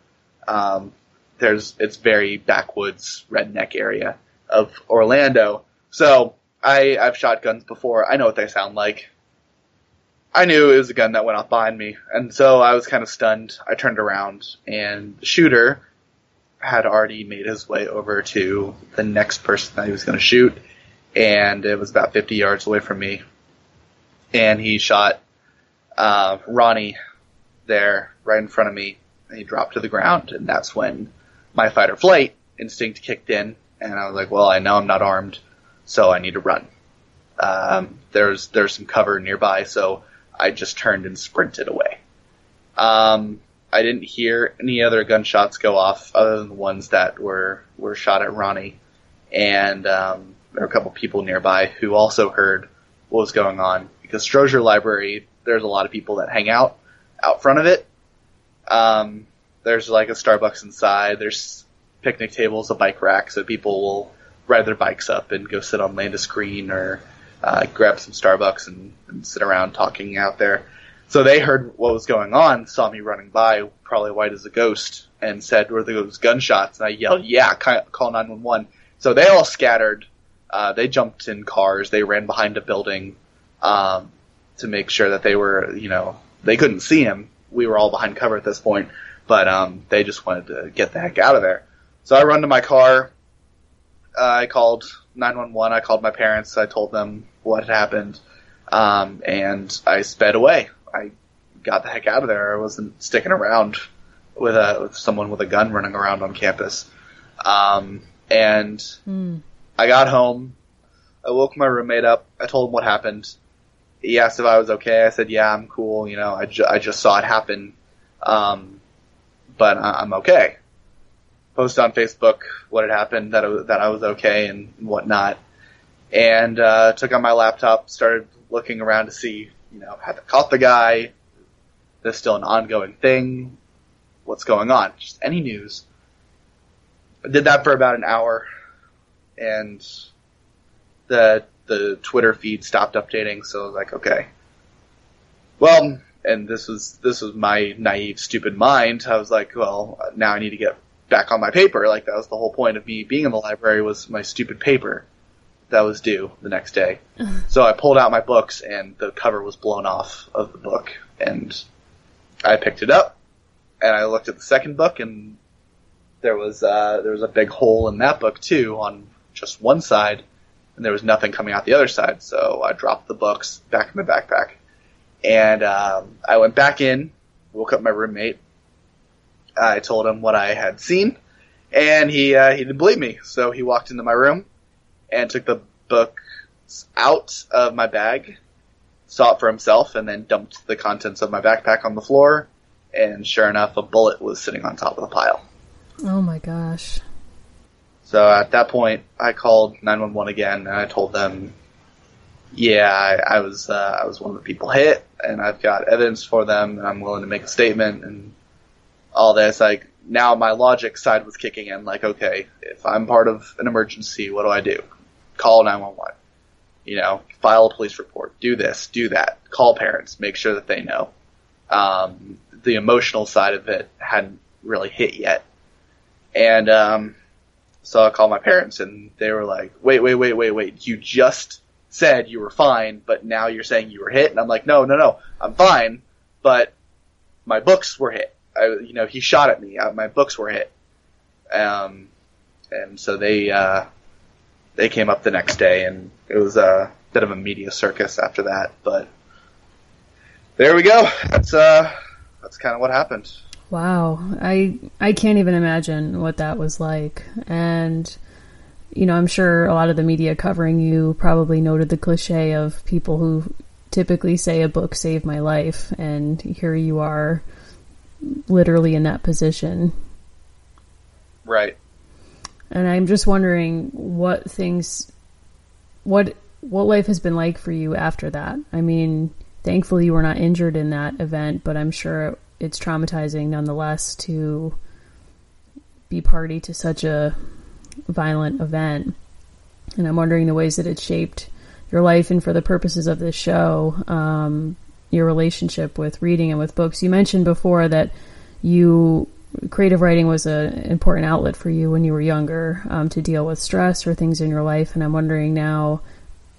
Um, there's, it's very backwoods, redneck area of Orlando. So I, I've shot guns before. I know what they sound like. I knew it was a gun that went off behind me, and so I was kind of stunned. I turned around, and the shooter had already made his way over to the next person that he was going to shoot, and it was about 50 yards away from me. And he shot uh, Ronnie there right in front of me, and he dropped to the ground, and that's when my fight or flight instinct kicked in, and I was like, well, I know I'm not armed so I need to run. Um, there's there's some cover nearby, so I just turned and sprinted away. Um, I didn't hear any other gunshots go off other than the ones that were were shot at Ronnie, and um, were a couple people nearby who also heard what was going on because Strozier Library. There's a lot of people that hang out out front of it. Um, there's like a Starbucks inside. There's picnic tables, a bike rack, so people will ride their bikes up and go sit on Landis Green or uh, grab some Starbucks and, and sit around talking out there. So they heard what was going on, saw me running by, probably white as a ghost, and said, "Were those gunshots?" And I yelled, "Yeah, call 911." So they all scattered. Uh, they jumped in cars. They ran behind a building um, to make sure that they were, you know, they couldn't see him. We were all behind cover at this point, but um, they just wanted to get the heck out of there. So I run to my car. I called 911. I called my parents. I told them what had happened, um, and I sped away. I got the heck out of there. I wasn't sticking around with a with someone with a gun running around on campus. Um, and mm. I got home. I woke my roommate up. I told him what happened. He asked if I was okay. I said, "Yeah, I'm cool. You know, I, ju- I just saw it happen, um, but I- I'm okay." post on Facebook what had happened, that it, that I was okay and whatnot, and uh, took out my laptop, started looking around to see, you know, had they caught the guy? There's still an ongoing thing. What's going on? Just any news. I did that for about an hour, and the the Twitter feed stopped updating. So I was like, okay. Well, and this was this was my naive, stupid mind. I was like, well, now I need to get back on my paper. Like that was the whole point of me being in the library was my stupid paper that was due the next day. <laughs> so I pulled out my books and the cover was blown off of the book and I picked it up and I looked at the second book and there was uh, there was a big hole in that book too on just one side and there was nothing coming out the other side. So I dropped the books back in my backpack and um, I went back in, woke up my roommate, I told him what I had seen, and he uh, he didn't believe me. So he walked into my room and took the book out of my bag, saw it for himself, and then dumped the contents of my backpack on the floor. And sure enough, a bullet was sitting on top of the pile. Oh my gosh. So at that point, I called 911 again, and I told them, "Yeah, I, I was uh, I was one of the people hit, and I've got evidence for them, and I'm willing to make a statement." And all this, like now my logic side was kicking in. Like, okay, if I'm part of an emergency, what do I do? Call 911. You know, file a police report. Do this, do that. Call parents. Make sure that they know. Um, the emotional side of it hadn't really hit yet, and um, so I called my parents, and they were like, "Wait, wait, wait, wait, wait! You just said you were fine, but now you're saying you were hit." And I'm like, "No, no, no, I'm fine, but my books were hit." I, you know, he shot at me. Uh, my books were hit. Um, and so they, uh, they came up the next day and it was a bit of a media circus after that, but there we go. That's, uh, that's kind of what happened. Wow. I, I can't even imagine what that was like. And, you know, I'm sure a lot of the media covering you probably noted the cliche of people who typically say a book saved my life and here you are literally in that position. Right. And I'm just wondering what things, what what life has been like for you after that. I mean, thankfully you were not injured in that event, but I'm sure it's traumatizing nonetheless to be party to such a violent event. And I'm wondering the ways that it shaped your life and for the purposes of this show, um, your relationship with reading and with books. You mentioned before that you creative writing was an important outlet for you when you were younger um, to deal with stress or things in your life, and I'm wondering now.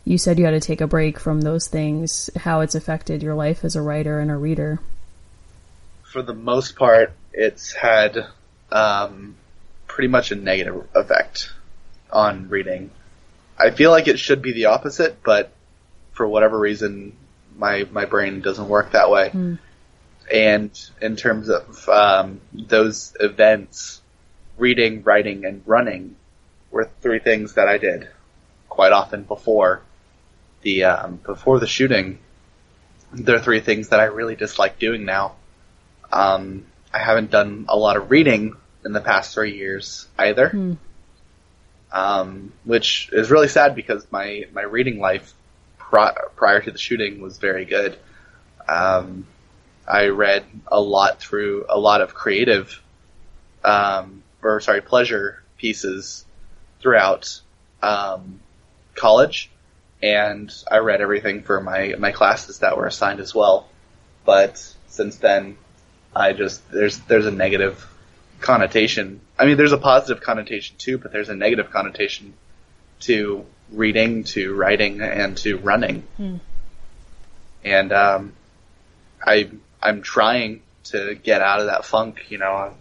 You said you had to take a break from those things. How it's affected your life as a writer and a reader? For the most part, it's had um, pretty much a negative effect on reading. I feel like it should be the opposite, but for whatever reason, my my brain doesn't work that way. Mm. And in terms of um, those events, reading, writing, and running were three things that I did quite often before the um, before the shooting. They're three things that I really dislike doing now. Um, I haven't done a lot of reading in the past three years either, mm. um, which is really sad because my my reading life prior to the shooting was very good. Um, I read a lot through a lot of creative, um, or sorry, pleasure pieces throughout um, college, and I read everything for my my classes that were assigned as well. But since then, I just there's there's a negative connotation. I mean, there's a positive connotation too, but there's a negative connotation to reading, to writing, and to running. Hmm. And um, I I'm trying to get out of that funk. You know, I've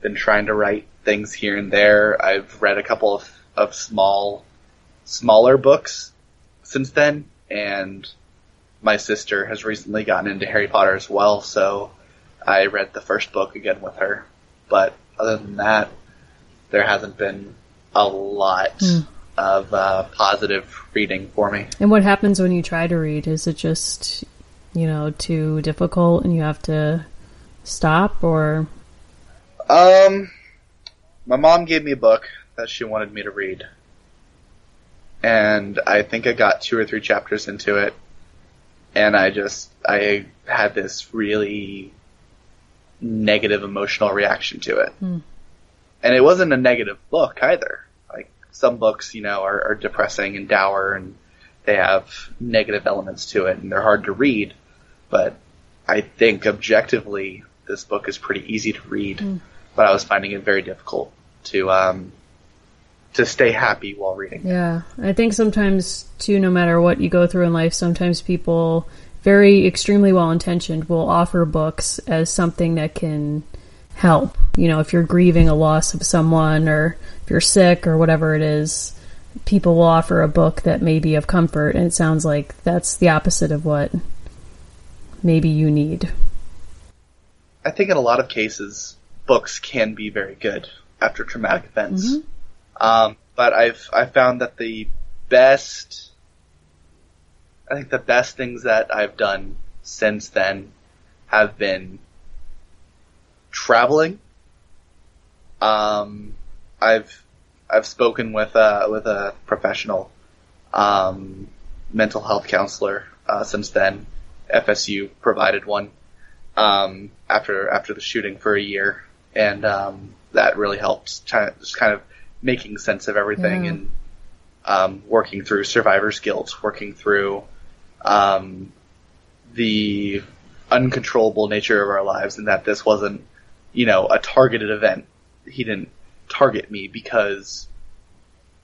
been trying to write things here and there. I've read a couple of, of small, smaller books since then, and my sister has recently gotten into Harry Potter as well, so I read the first book again with her. But other than that, there hasn't been a lot mm. of uh, positive reading for me. And what happens when you try to read? Is it just you know, too difficult and you have to stop or? Um, my mom gave me a book that she wanted me to read. And I think I got two or three chapters into it. And I just, I had this really negative emotional reaction to it. Hmm. And it wasn't a negative book either. Like, some books, you know, are, are depressing and dour and they have negative elements to it and they're hard to read. But I think objectively, this book is pretty easy to read. Mm. But I was finding it very difficult to um, to stay happy while reading. Yeah, I think sometimes too, no matter what you go through in life, sometimes people, very extremely well intentioned, will offer books as something that can help. You know, if you're grieving a loss of someone, or if you're sick, or whatever it is, people will offer a book that may be of comfort. And it sounds like that's the opposite of what maybe you need? I think in a lot of cases, books can be very good after traumatic events. Mm-hmm. Um, but I've I found that the best, I think the best things that I've done since then have been traveling. Um, I've I've spoken with a with a professional um, mental health counselor uh, since then, FSU provided one um, after after the shooting for a year, and um, that really helped just kind of making sense of everything yeah. and um, working through survivor's guilt, working through um, the uncontrollable nature of our lives, and that this wasn't, you know, a targeted event. He didn't target me because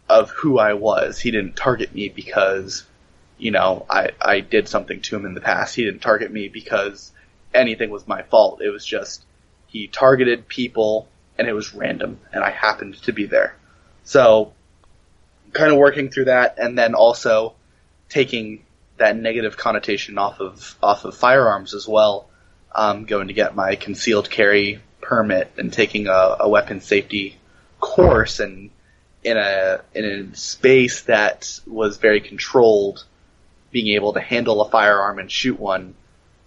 of who I was. He didn't target me because you know, I, I did something to him in the past. He didn't target me because anything was my fault. It was just he targeted people and it was random and I happened to be there. So kind of working through that and then also taking that negative connotation off of off of firearms as well. Um, going to get my concealed carry permit and taking a, a weapon safety course and in a in a space that was very controlled being able to handle a firearm and shoot one.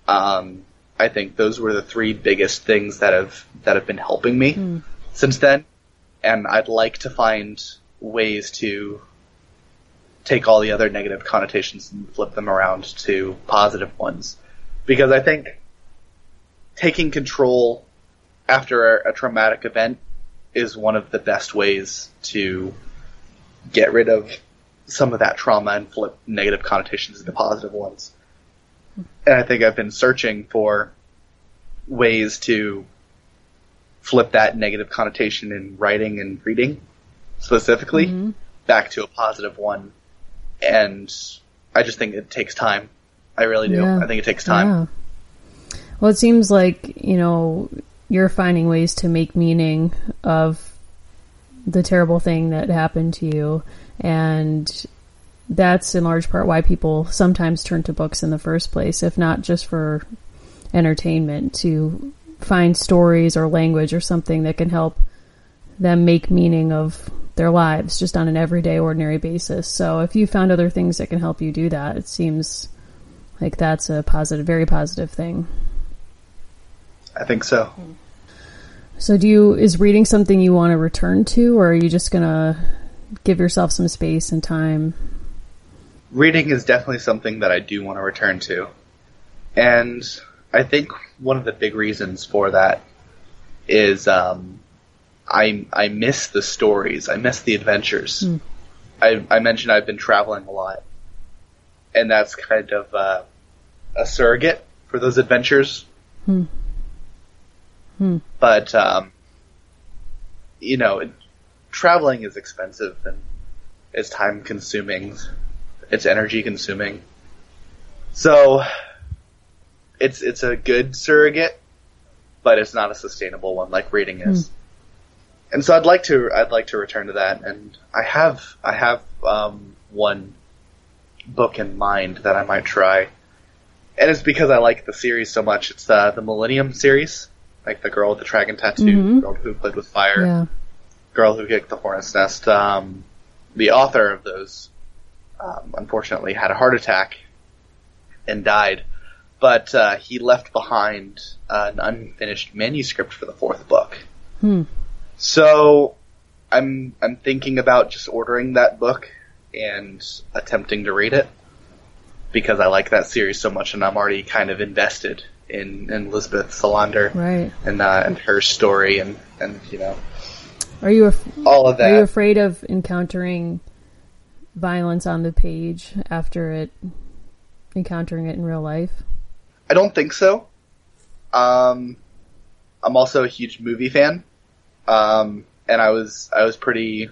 Um, I think those were the three biggest things that have that have been helping me mm. since then. and I'd like to find ways to take all the other negative connotations and flip them around to positive ones. Because I think taking control after a, a traumatic event is one of the best ways to get rid of some of that trauma and flip negative connotations into positive ones. And I think I've been searching for ways to flip that negative connotation in writing and reading specifically Mhm. back to a positive one. And I just think it takes time. I really do. Yeah. I think it takes time. Yeah. Well, it seems like, you know, you're finding ways to make meaning of the terrible thing that happened to you. And that's in large part why people sometimes turn to books in the first place, if not just for entertainment, to find stories or language or something that can help them make meaning of their lives just on an everyday, ordinary basis. So if you found other things that can help you do that, it seems like that's a positive, very positive thing. I think so. So do you, is reading something you want to return to or are you just gonna give yourself some space and time? reading is definitely something that I do want to return to. And I think one of the big reasons for that is um, I I miss the stories. I miss the adventures. Hmm. I, I mentioned I've been traveling a lot, and that's kind of uh, a surrogate for those adventures. Hmm. Hmm. But um, you know, it- traveling is expensive and it's time consuming. It's energy consuming. So it's it's a good surrogate, but it's not a sustainable one like reading is. And so I'd like to I'd like to return to that, and I have I have um, one book in mind that I might try, and it's because I like the series so much. It's uh, the Millennium series, like the girl with the dragon tattoo, Mhm. girl who played with fire, Yeah. girl who kicked the hornet's nest. Um, the author of those, um, unfortunately, had a heart attack and died, but uh, he left behind an unfinished manuscript for the fourth book. Hmm. So I'm I'm thinking about just ordering that book and attempting to read it because I like that series so much, and I'm already kind of invested in, in Elizabeth Salander Right. and uh, and her story and and you know Are you af- all of that? are you afraid of encountering violence on the page after it encountering it in real life? I don't think so. Um, I'm also a huge movie fan, um, and I was I was pretty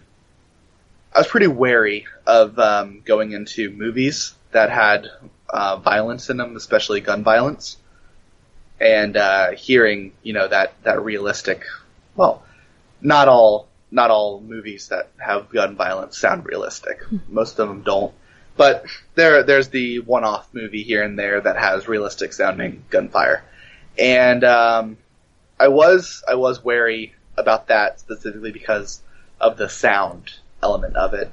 I was pretty wary of um, going into movies that had uh, violence in them, especially gun violence, and uh, hearing you know that that realistic. Well, not all not all movies that have gun violence sound realistic. Most of them don't. But there, there's the one-off movie here and there that has realistic sounding gunfire, and um, I was I was wary about that specifically because of the sound element of it.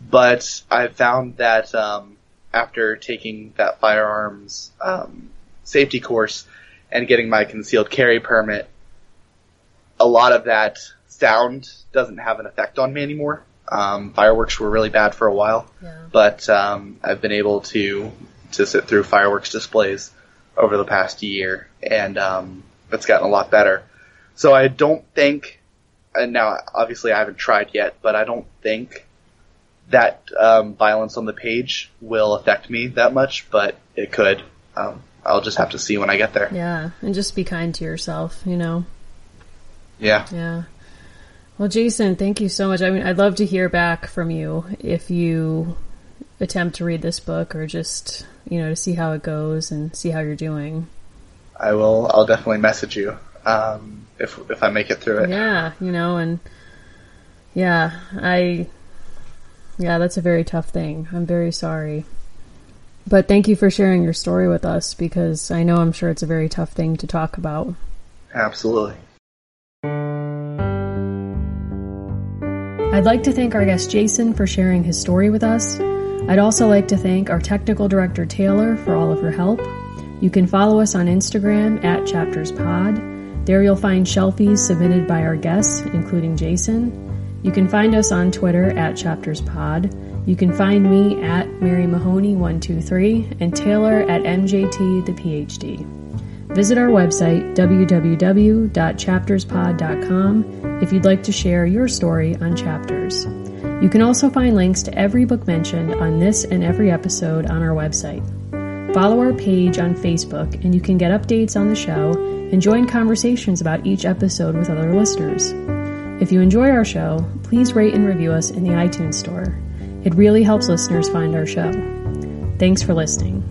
But I found that um, after taking that firearms um, safety course and getting my concealed carry permit, a lot of that sound doesn't have an effect on me anymore. Um, fireworks were really bad for a while Yeah. but um, I've been able to to sit through fireworks displays over the past year, and um, it's gotten a lot better. So I don't think, and now obviously I haven't tried yet, but I don't think that um, violence on the page will affect me that much, but it could. Um, I'll just have to see when I get there. Yeah. And just be kind to yourself, you know? Yeah. Yeah. Well, Jason, thank you so much. I mean, I'd love to hear back from you if you attempt to read this book or just, you know, to see how it goes and see how you're doing. I will. I'll definitely message you um, if if I make it through it. Yeah, you know, and yeah, I, yeah, that's a very tough thing. I'm very sorry. But thank you for sharing your story with us because I know I'm sure it's a very tough thing to talk about. Absolutely. I'd like to thank our guest Jason for sharing his story with us. I'd also like to thank our technical director Taylor for all of her help. You can follow us on Instagram at ChaptersPod. There you'll find shelfies submitted by our guests, including Jason. You can find us on Twitter at ChaptersPod. You can find me at Mary Mahoney123 and Taylor at MJT the PhD. Visit our website, www.chapterspod.com, if you'd like to share your story on chapters. You can also find links to every book mentioned on this and every episode on our website. Follow our page on Facebook, and you can get updates on the show and join conversations about each episode with other listeners. If you enjoy our show, please rate and review us in the iTunes Store. It really helps listeners find our show. Thanks for listening.